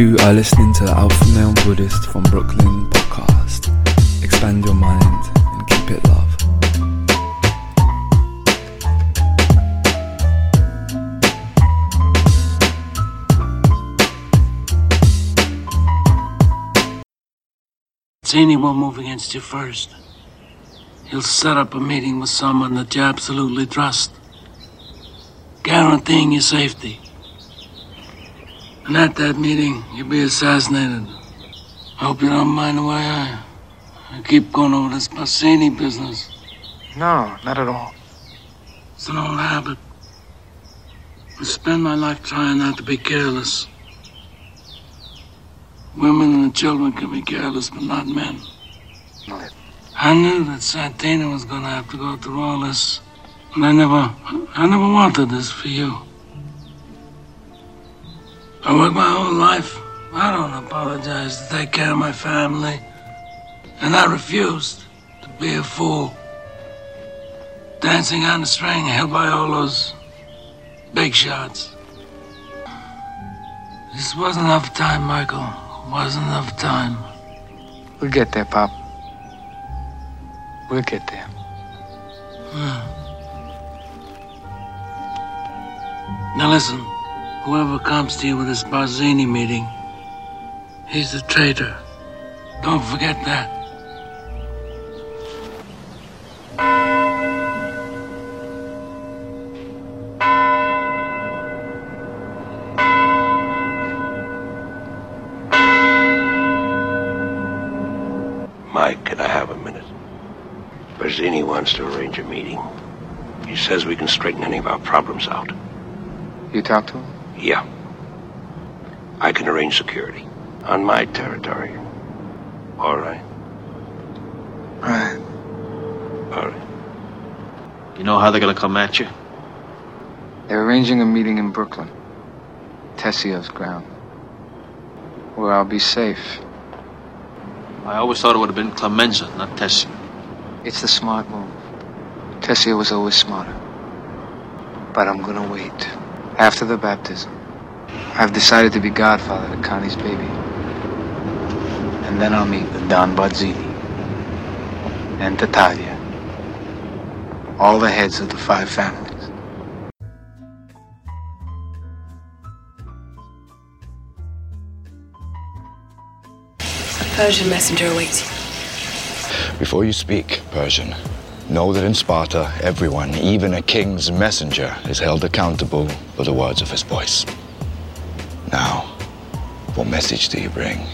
You are listening to the Alpha Male Buddhist from Brooklyn podcast. Expand your mind and keep it love. Zini will move against you first. He'll set up a meeting with someone that you absolutely trust, guaranteeing your safety. And at that meeting, you'll be assassinated. I hope you don't mind the way I, I keep going over this Barzini business. No, not at all. It's an old habit. I spend my life trying not to be careless. Women and children can be careless, but not men. I knew that Santino was gonna have to go through all this. And I never, I never wanted this for you. I work my whole life. I don't apologize to take care of my family. And I refused to be a fool. Dancing on the string held by all those big shots. This wasn't enough time, Michael. Wasn't enough time. We'll get there, Pop. We'll get there. Hmm. Now listen, whoever comes to you with this Barzini meeting, he's a traitor. Don't forget that. Mike, can I have a minute? Barzini wants to arrange a meeting. He says we can straighten any of our problems out. You talk to him? Yeah. I can arrange security. On my territory. All right. Right. All right. You know how they're gonna come at you? They're arranging a meeting in Brooklyn. Tessio's ground. Where I'll be safe. I always thought it would have been Clemenza, not Tessio. It's the smart move. Tessio was always smarter. But I'm gonna wait. After the baptism. I've decided to be godfather to Connie's baby. And then I'll meet the Don Barzini. And Tattaglia. All the heads of the five families. A Persian messenger awaits you. Before you speak, Persian, know that in Sparta, everyone, even a king's messenger, is held accountable for the words of his voice. Now, what message do you bring?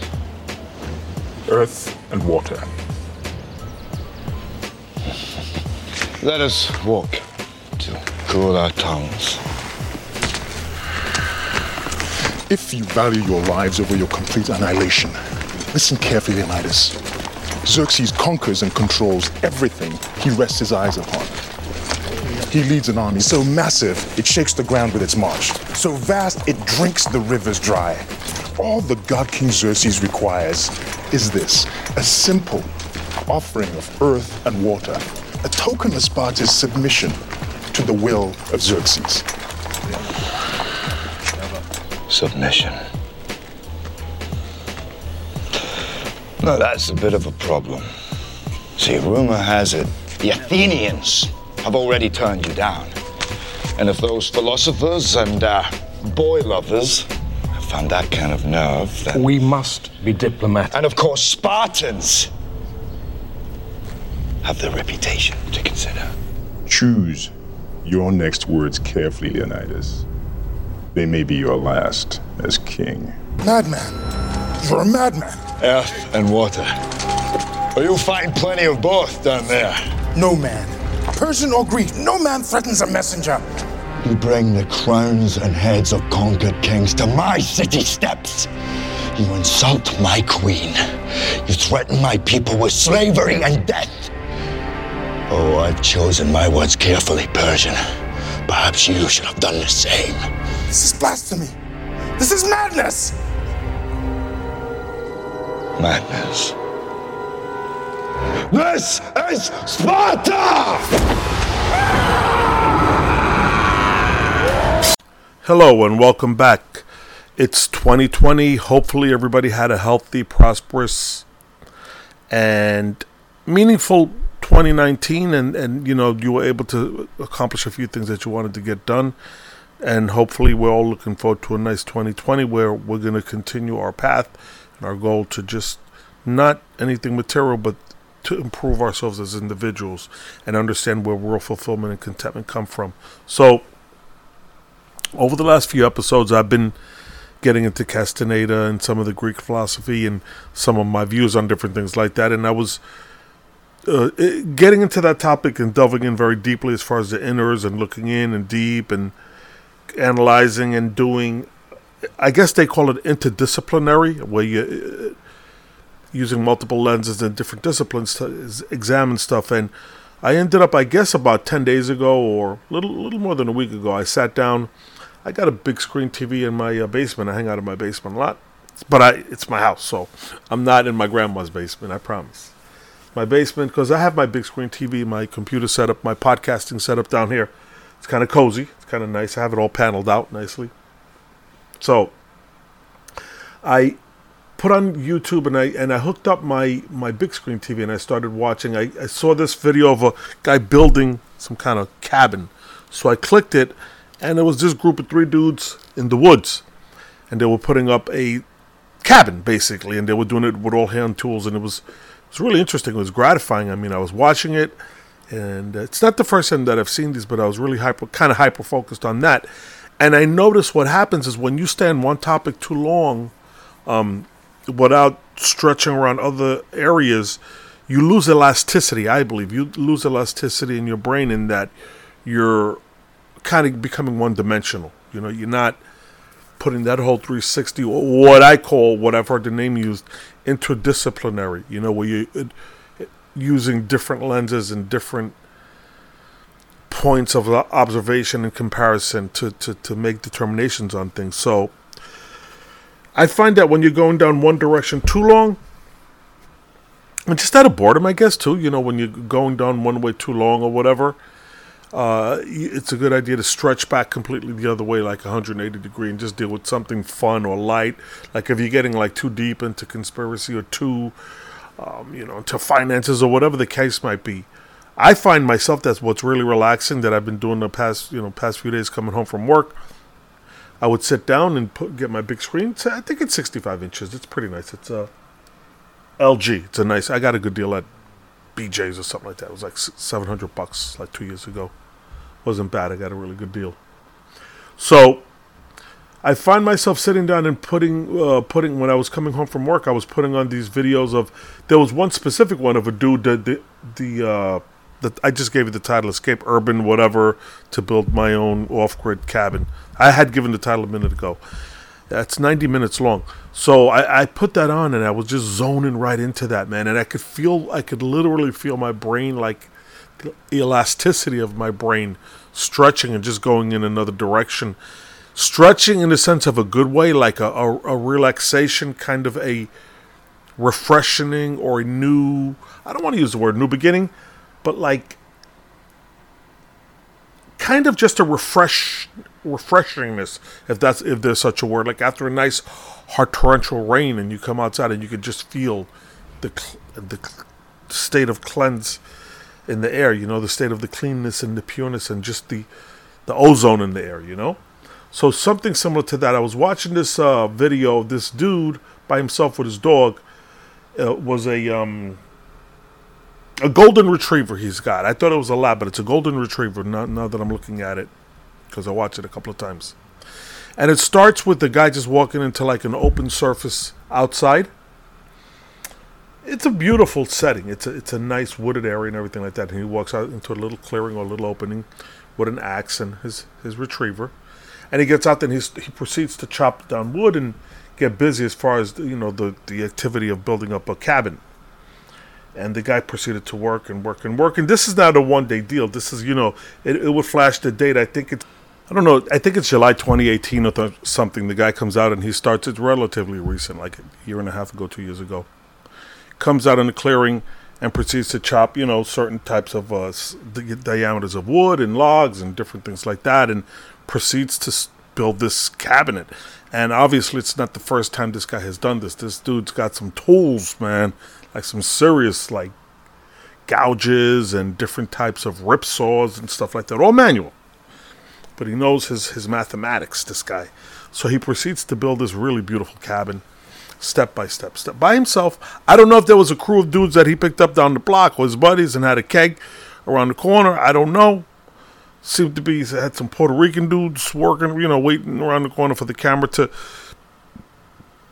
earth and water. Let us walk to cool our tongues. If you value your lives over your complete annihilation, listen carefully, Leonidas. Xerxes conquers and controls everything he rests his eyes upon. He leads an army so massive it shakes the ground with its march, so vast it drinks the rivers dry. All the god King Xerxes requires is this a simple offering of earth and water, a token of Sparta's submission to the will of Xerxes. Submission. Now that's a bit of a problem. See, rumor has it the Athenians have already turned you down. And if those philosophers and uh, boy lovers have found that kind of nerve, then. We must be diplomatic. And of course, Spartans have their reputation to consider. Choose your next words carefully, Leonidas. They may be your last as king. Madman. You're a madman. Earth and water. But you'll find plenty of both down there. No man. Persian or Greek, no man threatens a messenger. You bring the crowns and heads of conquered kings to my city steps. You insult my queen. You threaten my people with slavery and death. Oh, I've chosen my words carefully, Persian. Perhaps you should have done the same. This is blasphemy. This is madness. Madness. This is Sparta! Hello and welcome back it's 2020. Hopefully, everybody had a healthy, prosperous, and meaningful 2019, and and you know you were able to accomplish a few things that you wanted to get done, and hopefully, we're all looking forward to a nice 2020 where we're going to continue our path our goal to just not anything material, but to improve ourselves as individuals and understand where real fulfillment and contentment come from. So, over the last few episodes, I've been getting into Castaneda and some of the Greek philosophy and some of my views on different things like that. And I was uh, getting into that topic and delving in very deeply as far as the inners and looking in and deep and analyzing and doing. I guess they call it interdisciplinary, where you uh, using multiple lenses and different disciplines to examine stuff. And I ended up, I guess, about ten days ago or a little, little more than a week ago. I sat down I got a big screen TV in my uh, basement. I hang out in my basement a lot, but I it's my house, so I'm not in my grandma's basement. I promise. My basement because I have my big screen TV, my computer setup, my podcasting setup down here. It's kind of cozy. It's kind of nice. I have it all paneled out nicely. So I put on YouTube and I and I hooked up my my big screen TV and I started watching. I, I saw this video of a guy building some kind of cabin. So I clicked it and it was this group of three dudes in the woods, and they were putting up a cabin basically, and they were doing it with all hand tools, and it was it was really interesting. It was gratifying. I mean, I was watching it, and it's not the first time that I've seen these, but I was really hyper, kind of hyper focused on that, and I notice what happens is when you stay on one topic too long, um, without stretching around other areas, you lose elasticity. I believe you lose elasticity in your brain in that you're kind of becoming one dimensional. You know, you're not putting that whole 360, what I call, what I've heard the name used, interdisciplinary. You know, where you uh, using different lenses and different points of observation and comparison to, to, to make determinations on things. So I find that when you're going down one direction too long, and just out of boredom, I guess, too, you know, when you're going down one way too long or whatever, uh, it's a good idea to stretch back completely the other way, like 180 degree, and just deal with something fun or light. Like if you're getting like too deep into conspiracy or too, um, you know, into finances or whatever the case might be. I find myself that's what's really relaxing that I've been doing the past, you know, past few days coming home from work. I would sit down and put, get my big screen. I think it's 65 inches. It's pretty nice. It's a LG. It's a nice. I got a good deal at BJ's or something like that. It was like 700 bucks like two years ago. Wasn't bad. I got a really good deal. So I find myself sitting down and putting, uh, putting when I was coming home from work, I was putting on these videos of. There was one specific one of a dude that the the. Uh, I just gave it the title "Escape Urban," whatever, to build my own off-grid cabin. I had given the title a minute ago. That's 90 minutes long. So I, I, put that on and I was just zoning right into that, man. And I could feel, I could literally feel my brain, like the elasticity of my brain stretching and just going in another direction. Stretching in the sense of a good way, like a, a, a relaxation, kind of a refreshing or a new, I don't want to use the word new beginning, but like kind of just a refresh refreshingness, if that's if there's such a word. Like after a nice hard torrential rain, and you come outside and you can just feel the the state of cleanse in the air. You know, the state of the cleanness and the pureness, and just the the ozone in the air. You know, so something similar to that. I was watching this uh, video of this dude by himself with his dog. It uh, was a um, a golden retriever he's got. I thought it was a lab, but it's a golden retriever. Now, now that I'm looking at it, because I watched it a couple of times. And it starts with the guy just walking into like an open surface outside. It's a beautiful setting. It's a it's a nice wooded area and everything like that. And he walks out into a little clearing or a little opening with an axe and his his retriever. And he gets out there and he's, he proceeds to chop down wood and get busy as far as you know the the activity of building up a cabin and the guy proceeded to work and work and work. And this is not a one day deal. This is, you know, it, it would flash the date. I think it's I don't know. I think it's July 2018 or th- something. The guy comes out and he starts. It's relatively recent, like a year and a half ago, two years ago. Comes out in the clearing and proceeds to chop, you know, certain types of uh, diameters of wood and logs and different things like that, and proceeds to build this cabinet. And obviously, it's not the first time this guy has done this. This dude's got some tools, man, like some serious like gouges and different types of rip saws and stuff like that, all manual. But he knows his his mathematics. This guy, so he proceeds to build this really beautiful cabin, step by step, step by himself. I don't know if there was a crew of dudes that he picked up down the block with his buddies and had a keg around the corner. I don't know seemed to be had some Puerto Rican dudes working, you know, waiting around the corner for the camera to,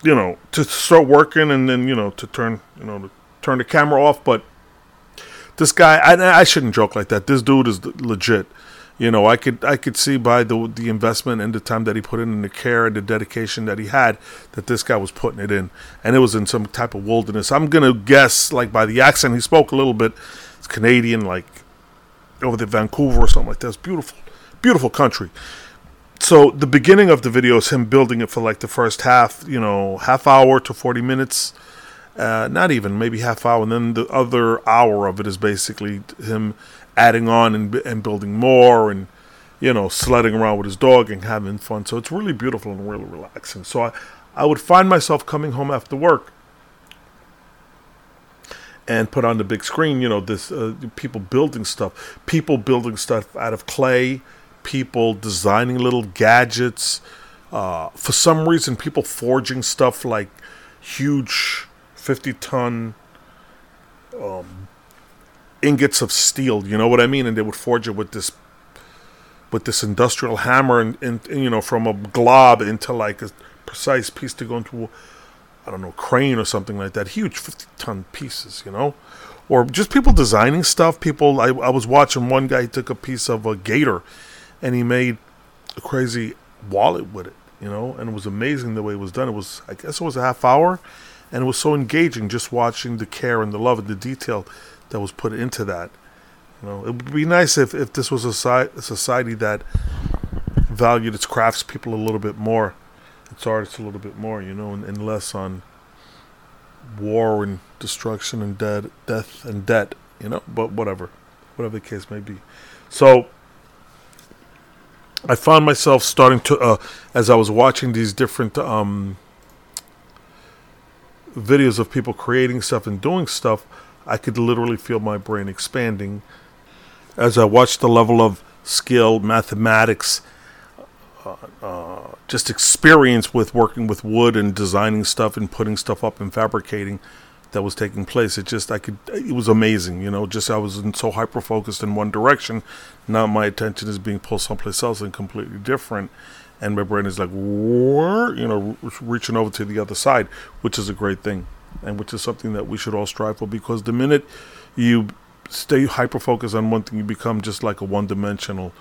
you know, to start working and then you know to turn, you know, to turn the camera off. But this guy, I, I shouldn't joke like that. This dude is legit. You know, I could I could see by the the investment and the time that he put in, and the care and the dedication that he had, that this guy was putting it in, and it was in some type of wilderness. I'm gonna guess, like by the accent, he spoke a little bit. It's Canadian, like over the Vancouver or something like that. It's beautiful, beautiful country. So the beginning of the video is him building it for like the first half, you know, half hour to forty minutes, uh, not even maybe half hour, and then the other hour of it is basically him adding on and, and building more and you know sledding around with his dog and having fun. So it's really beautiful and really relaxing. So I, I would find myself coming home after work and put on the big screen, you know, this uh, people building stuff, people building stuff out of clay, people designing little gadgets. Uh, for some reason, people forging stuff like huge 50 ton um, ingots of steel. You know what I mean? And they would forge it with this with this industrial hammer and, and, and you know from a glob into like a precise piece to go into I don't know, crane or something like that. Huge 50 ton pieces, you know? Or just people designing stuff. People, I, I was watching one guy, took a piece of a gator and he made a crazy wallet with it, you know? And it was amazing the way it was done. It was, I guess it was a half hour and it was so engaging just watching the care and the love and the detail that was put into that. You know, it would be nice if, if this was a, a society that valued its craftspeople a little bit more its artists a little bit more, you know, and, and less on war and destruction and dead, death and debt, you know. But whatever, whatever the case may be. So I found myself starting to, uh, as I was watching these different um, videos of people creating stuff and doing stuff, I could literally feel my brain expanding as I watched the level of skill, mathematics, uh, just experience with working with wood and designing stuff and putting stuff up and fabricating that was taking place. It just I could it was amazing, you know. Just I was in so hyper focused in one direction. Now my attention is being pulled someplace else and completely different, and my brain is like, you know, reaching over to the other side, which is a great thing, and which is something that we should all strive for. Because the minute you stay hyper focused on one thing, you become just like a one dimensional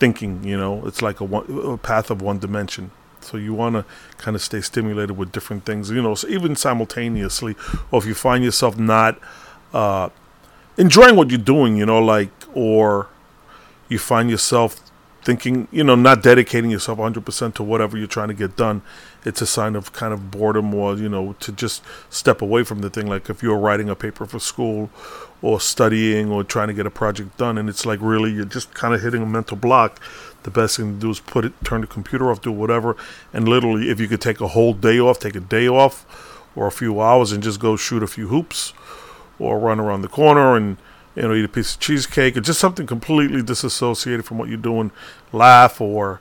thinking. You know, it's like a, one, a path of one dimension. So you want to kind of stay stimulated with different things. You know, so even simultaneously, or if you find yourself not uh, enjoying what you're doing, you know, like, or you find yourself thinking, you know, not dedicating yourself 100% to whatever you're trying to get done, it's a sign of kind of boredom or, you know, to just step away from the thing. Like if you're writing a paper for school or studying or trying to get a project done and it's like really you're just kind of hitting a mental block. The best thing to do is put it turn the computer off do whatever and literally if you could take a whole day off take a day off or a few hours and just go shoot a few hoops or run around the corner and you know eat a piece of cheesecake or just something completely disassociated from what you're doing laugh or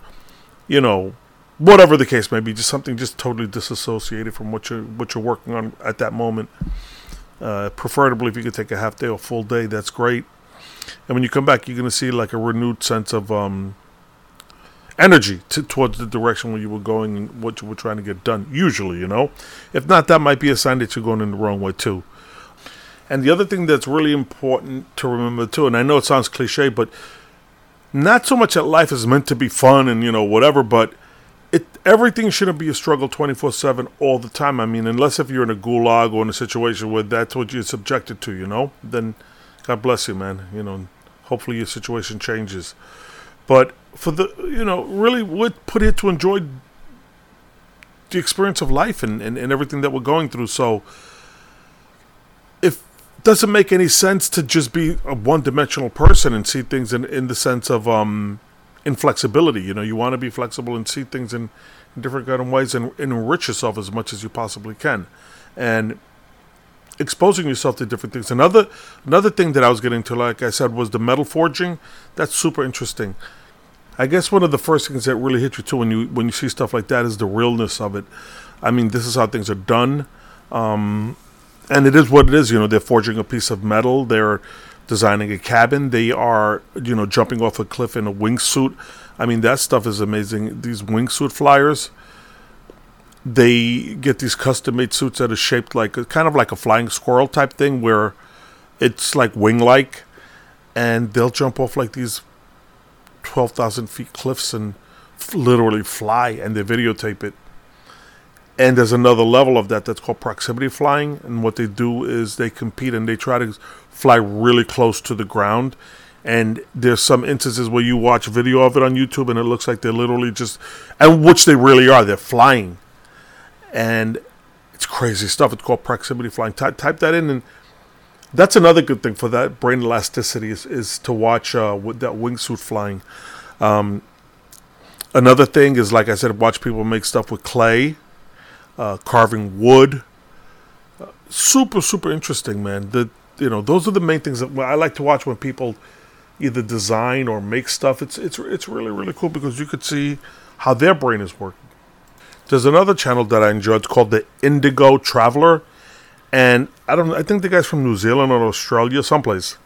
you know whatever the case may be just something just totally disassociated from what you're what you're working on at that moment uh, preferably, if you could take a half day or full day, that's great. And when you come back, you're going to see like a renewed sense of um, energy to, towards the direction where you were going and what you were trying to get done. Usually, you know, if not, that might be a sign that you're going in the wrong way too. And the other thing that's really important to remember too, and I know it sounds cliche, but not so much that life is meant to be fun and you know whatever, but everything shouldn't be a struggle 24/7 all the time. I mean, unless if you're in a gulag or in a situation where that's what you're subjected to, you know, then God bless you, man. You know, hopefully your situation changes. But for the, you know, really would put it to enjoy the experience of life and, and, and everything that we're going through. So if doesn't make any sense to just be a one dimensional person and see things in, in the sense of um inflexibility. You know, you want to be flexible and see things in, in different kind of ways and, and enrich yourself as much as you possibly can, and exposing yourself to different things. Another another thing that I was getting to, like I said, was the metal forging. That's super interesting. I guess one of the first things that really hit you too when you when you see stuff like that is the realness of it. I mean, this is how things are done, um, and it is what it is. You know, they're forging a piece of metal. They're designing a cabin. They are, you know, jumping off a cliff in a wingsuit. I mean, that stuff is amazing. These wingsuit flyers, they get these custom made suits that are shaped like kind of like a flying squirrel type thing, where it's like wing like, and they'll jump off like these twelve thousand feet cliffs and f- literally fly, and they videotape it. And there's another level of that that's called proximity flying. And what they do is they compete and they try to fly really close to the ground. And there's some instances where you watch video of it on YouTube and it looks like they're literally just, and which they really are, they're flying. And it's crazy stuff. It's called proximity flying. Ty- type that in and that's another good thing for that brain elasticity is, is to watch uh, with that wingsuit flying. Um, another thing is, like I said, watch people make stuff with clay uh, carving wood. Uh, super, super interesting, man. The you know those are the main things that I like to watch when people either design or make stuff. It's it's it's really really cool because you could see how their brain is working. There's another channel that I enjoy. It's called the Indigo Traveler, and I don't. I think the guy's from New Zealand or Australia, someplace.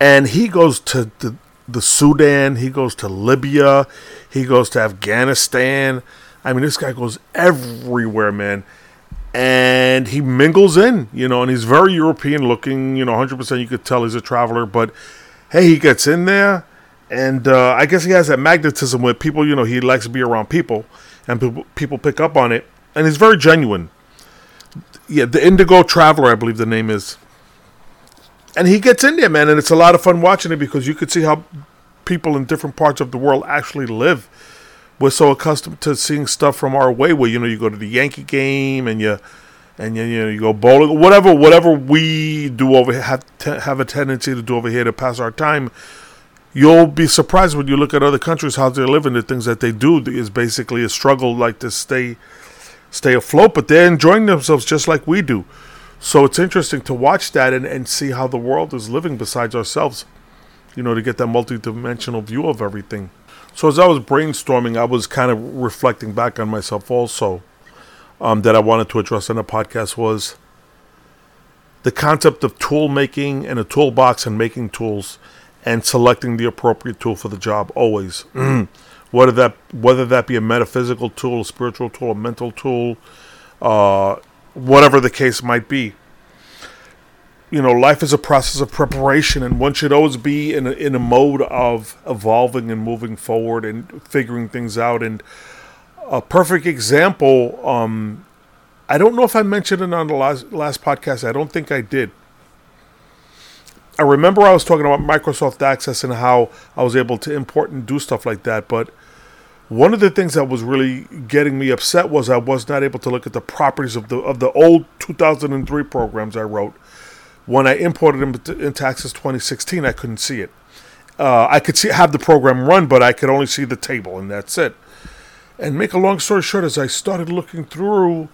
And he goes to the, the Sudan. He goes to Libya. He goes to Afghanistan. I mean, this guy goes everywhere, man. And he mingles in, you know, and he's very European looking, you know, 100% you could tell he's a traveler. But hey, he gets in there, and uh, I guess he has that magnetism with people, you know, he likes to be around people, and people, people pick up on it. And he's very genuine. Yeah, the Indigo Traveler, I believe the name is. And he gets in there, man, and it's a lot of fun watching it because you could see how people in different parts of the world actually live we're so accustomed to seeing stuff from our way where you know you go to the Yankee game and you and you, you know you go bowling whatever whatever we do over have te- have a tendency to do over here to pass our time you'll be surprised when you look at other countries how they're living the things that they do is basically a struggle like to stay stay afloat but they're enjoying themselves just like we do. So it's interesting to watch that and, and see how the world is living besides ourselves you know to get that multi-dimensional view of everything so as I was brainstorming, I was kind of reflecting back on myself also. Um, that I wanted to address in the podcast was the concept of tool making and a toolbox and making tools and selecting the appropriate tool for the job always. whether that whether that be a metaphysical tool, a spiritual tool, a mental tool, uh, whatever the case might be you know, life is a process of preparation, and one should always be in a, in a mode of evolving and moving forward and figuring things out. And a perfect example, um, I don't know if I mentioned it on the last last podcast. I don't think I did. I remember I was talking about Microsoft Access and how I was able to import and do stuff like that, but one of the things that was really getting me upset was I was not able to look at the properties of the of the old 2003 programs I wrote when I imported them into Access 2016, I couldn't see it. Uh, I could see have the program run, but I could only see the table, and that's it. And make a long story short, as I started looking through,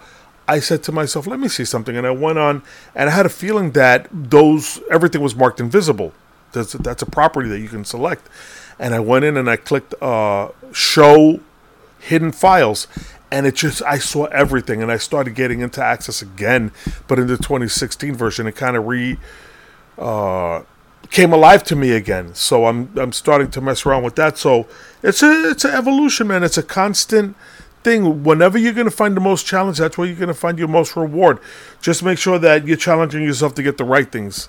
I said to myself, "Let me see something," and I went on, and I had a feeling that those everything was marked invisible. That's that's a property that you can select, and I went in and I clicked uh, "Show Hidden Files," and it just I saw everything, and I started getting into Access again, but in the 2016 version, it kind of re uh, came alive to me again. So I'm I'm starting to mess around with that. So it's a it's an evolution, man. It's a constant thing. Whenever you're going to find the most challenge, that's where you're going to find your most reward. Just make sure that you're challenging yourself to get the right things,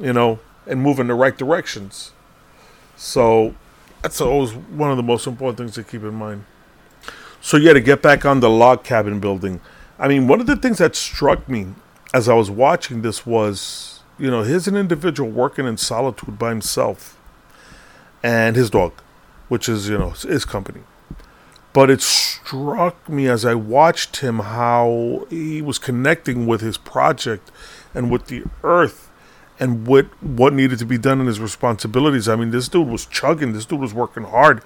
you know, and move in the right directions. So that's always one of the most important things to keep in mind. So yeah, to get back on the log cabin building, I mean, one of the things that struck me as I was watching this was, you know, here's an individual working in solitude by himself, and his dog, which is you know his company. But it struck me as I watched him how he was connecting with his project and with the earth and what what needed to be done in his responsibilities. I mean, this dude was chugging. This dude was working hard,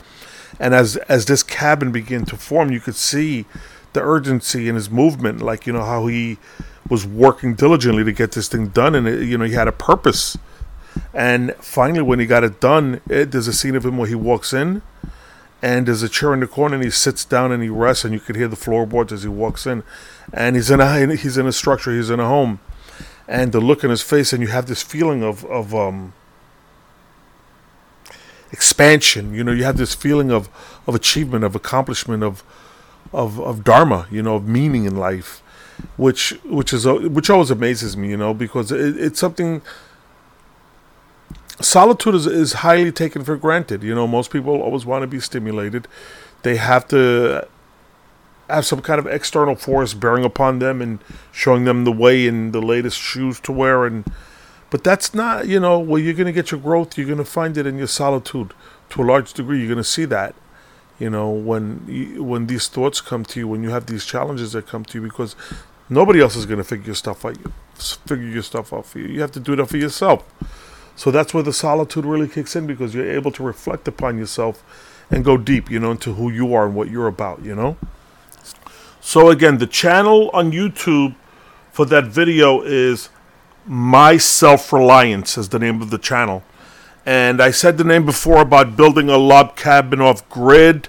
and as as this cabin began to form, you could see the urgency in his movement, like you know how he was working diligently to get this thing done, and it, you know he had a purpose. And finally, when he got it done, it, there's a scene of him where he walks in, and there's a chair in the corner, and he sits down and he rests, and you could hear the floorboards as he walks in, and he's in a he's in a structure, he's in a home, and the look in his face, and you have this feeling of of um, expansion. You know, you have this feeling of of achievement, of accomplishment, of of of dharma. You know, of meaning in life, which which is which always amazes me. You know, because it, it's something. Solitude is, is highly taken for granted. You know, most people always want to be stimulated. They have to have some kind of external force bearing upon them and showing them the way and the latest shoes to wear and but that's not you know where you're going to get your growth you're going to find it in your solitude. To a large degree you're going to see that you know when you, when these thoughts come to you when you have these challenges that come to you because nobody else is going to figure your stuff out figure your stuff out for you. You have to do that for yourself. So that's where the solitude really kicks in because you're able to reflect upon yourself and go deep you know into who you are and what you're about you know? So again, the channel on YouTube for that video is My Self Reliance is the name of the channel. And I said the name before about building a log cabin off grid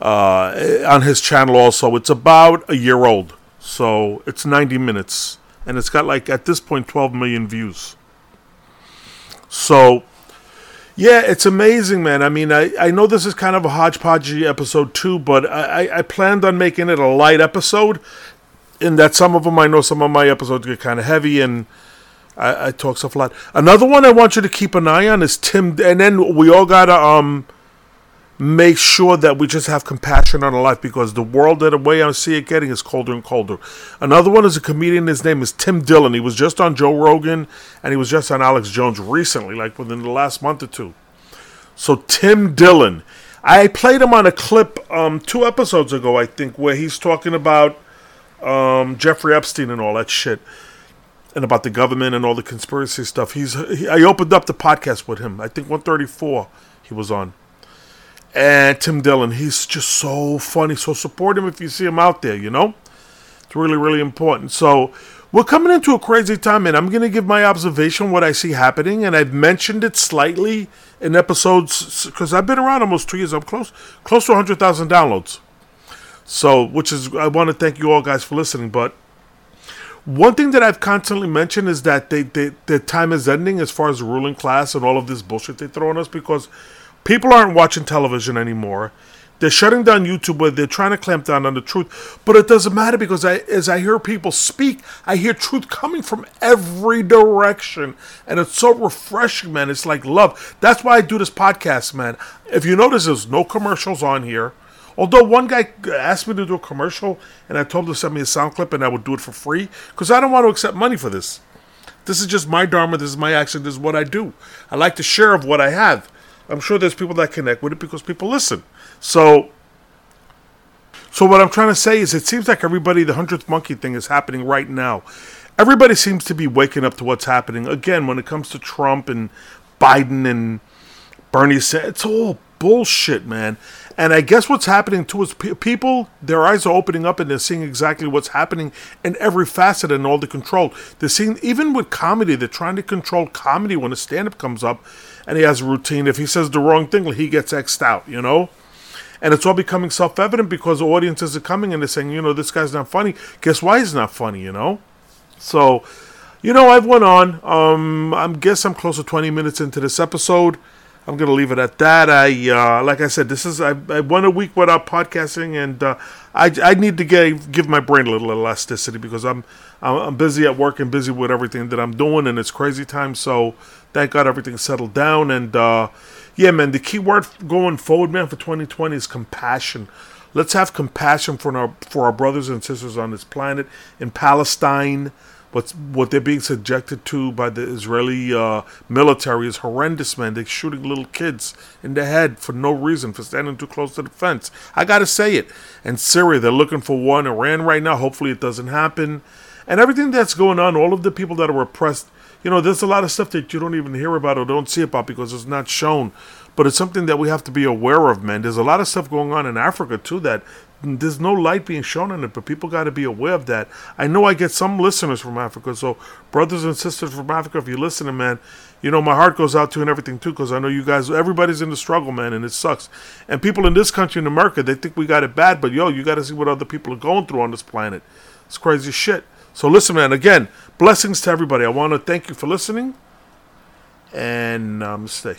uh, on his channel also. It's about a year old. So it's 90 minutes. And it's got like, at this point, 12 million views. So yeah, it's amazing, man. I mean, I, I know this is kind of a hodgepodge episode too, but I, I planned on making it a light episode. In that some of them, I know some of my episodes get kind of heavy and I, I talk stuff a lot. Another one I want you to keep an eye on is Tim, and then we all gotta um make sure that we just have compassion on our life because the world that the way I see it getting is colder and colder. Another one is a comedian. His name is Tim Dillon. He was just on Joe Rogan and he was just on Alex Jones recently, like within the last month or two. So Tim Dillon, I played him on a clip um, two episodes ago, I think, where he's talking about um, Jeffrey Epstein and all that shit. And about the government and all the conspiracy stuff. He's he, I opened up the podcast with him. I think 134 he was on and Tim Dillon. He's just so funny. So support him if you see him out there, you know? It's really, really important. So we're coming into a crazy time, and I'm going to give my observation, what I see happening, and I've mentioned it slightly in episodes because I've been around almost two years. I'm close, close to 100,000 downloads. So, which is, I want to thank you all guys for listening. But one thing that I've constantly mentioned is that they, they, their time is ending as far as the ruling class and all of this bullshit they throw on us because People aren't watching television anymore. They're shutting down YouTube where they're trying to clamp down on the truth. But it doesn't matter because I, as I hear people speak, I hear truth coming from every direction. And it's so refreshing, man. It's like love. That's why I do this podcast, man. If you notice, there's no commercials on here. Although one guy asked me to do a commercial, and I told him to send me a sound clip, and I would do it for free because I don't want to accept money for this. This is just my dharma. This is my action. This is what I do. I like to share of what I have. I'm sure there's people that connect with it because people listen. So, so what I'm trying to say is, it seems like everybody, the hundredth monkey thing is happening right now. Everybody seems to be waking up to what's happening. Again, when it comes to Trump and Biden and Bernie, it's all bullshit, man. And I guess what's happening to pe- people, their eyes are opening up and they're seeing exactly what's happening in every facet and all the control. They're seeing, even with comedy, they're trying to control comedy when a stand up comes up and he has a routine. If he says the wrong thing, he gets X'd out, you know? And it's all becoming self evident because the audiences are coming and they're saying, you know, this guy's not funny. Guess why he's not funny, you know? So, you know, I've went on. Um, I guess I'm close to 20 minutes into this episode. I'm gonna leave it at that. I uh, like I said, this is I, I went a week without podcasting, and uh, I I need to get, give my brain a little elasticity because I'm I'm busy at work and busy with everything that I'm doing, and it's crazy time. So thank God everything's settled down, and uh, yeah, man, the key word going forward, man, for 2020 is compassion. Let's have compassion for our for our brothers and sisters on this planet in Palestine what's what they're being subjected to by the Israeli uh, military is horrendous, man. They're shooting little kids in the head for no reason for standing too close to the fence. I gotta say it. And Syria, they're looking for one. Iran right now. Hopefully, it doesn't happen. And everything that's going on, all of the people that are oppressed, you know, there's a lot of stuff that you don't even hear about or don't see about because it's not shown. But it's something that we have to be aware of, man. There's a lot of stuff going on in Africa too that there's no light being shown on it, but people got to be aware of that. I know I get some listeners from Africa, so brothers and sisters from Africa, if you're listening, man, you know my heart goes out to and everything too, because I know you guys, everybody's in the struggle, man, and it sucks. And people in this country, in America, they think we got it bad, but yo, you got to see what other people are going through on this planet. It's crazy shit. So listen, man. Again, blessings to everybody. I want to thank you for listening, and namaste.